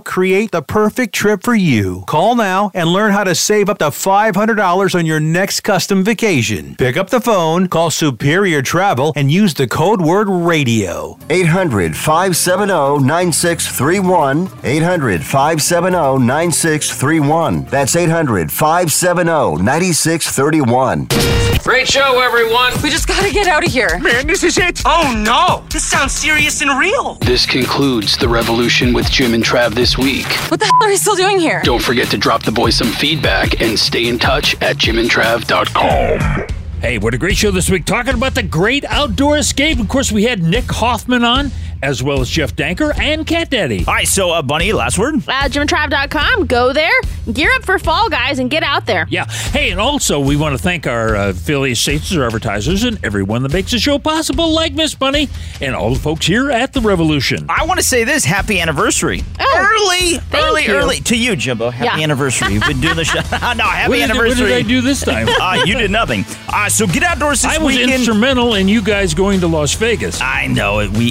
create the perfect trip for you. Call now and learn how to save up to $500 on your next custom vacation. Pick up the phone, call Superior Travel, and use the code word radio. 800 570 9631. 800 570 9631. That's 800 570 9631. Great show, everyone. We just gotta get out of here. Man, this is it. Oh no, this sounds serious and real. This concludes the revolution with Jim and Trav this week. What the hell are we still doing here? Don't forget to drop the boys some feedback and stay in touch at jimandtrav.com. Hey, what a great show this week talking about the great outdoor escape. Of course, we had Nick Hoffman on, as well as Jeff Danker and Cat Daddy. All right, so uh, Bunny, last word. Uh, JimandTrav.com. Go there, gear up for fall, guys, and get out there. Yeah. Hey, and also we want to thank our uh, affiliate stations, our advertisers, and everyone that makes the show possible, like Miss Bunny and all the folks here at the Revolution. I want to say this: Happy anniversary! early, early, you. early to you, Jimbo. Happy Yeah. anniversary! You've been doing the show. <laughs> no, happy What did- what anniversary. did I do this time? <laughs> uh, you did nothing. Uh, so get outdoors this I was weekend. instrumental in you guys going to Las Vegas. I know it. We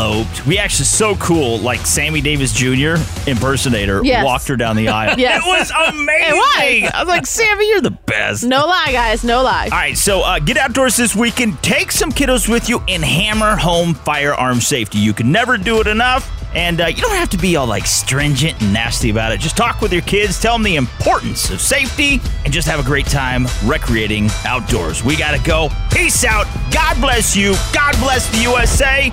eloped. We actually so cool. Like Sammy Davis Jr. impersonator Yes. walked her down the <laughs> aisle. Yes. It was amazing. It was. I was like, Sammy, you're the best. No lie, guys. No lie. All right, so uh, get outdoors this weekend. Take some kiddos with you and hammer home firearm safety. You can never do it enough. And uh, you don't have to be all like stringent and nasty about it. Just talk with your kids, tell them the importance of safety, and just have a great time recreating outdoors. We got to go. Peace out. God bless you. God bless the USA.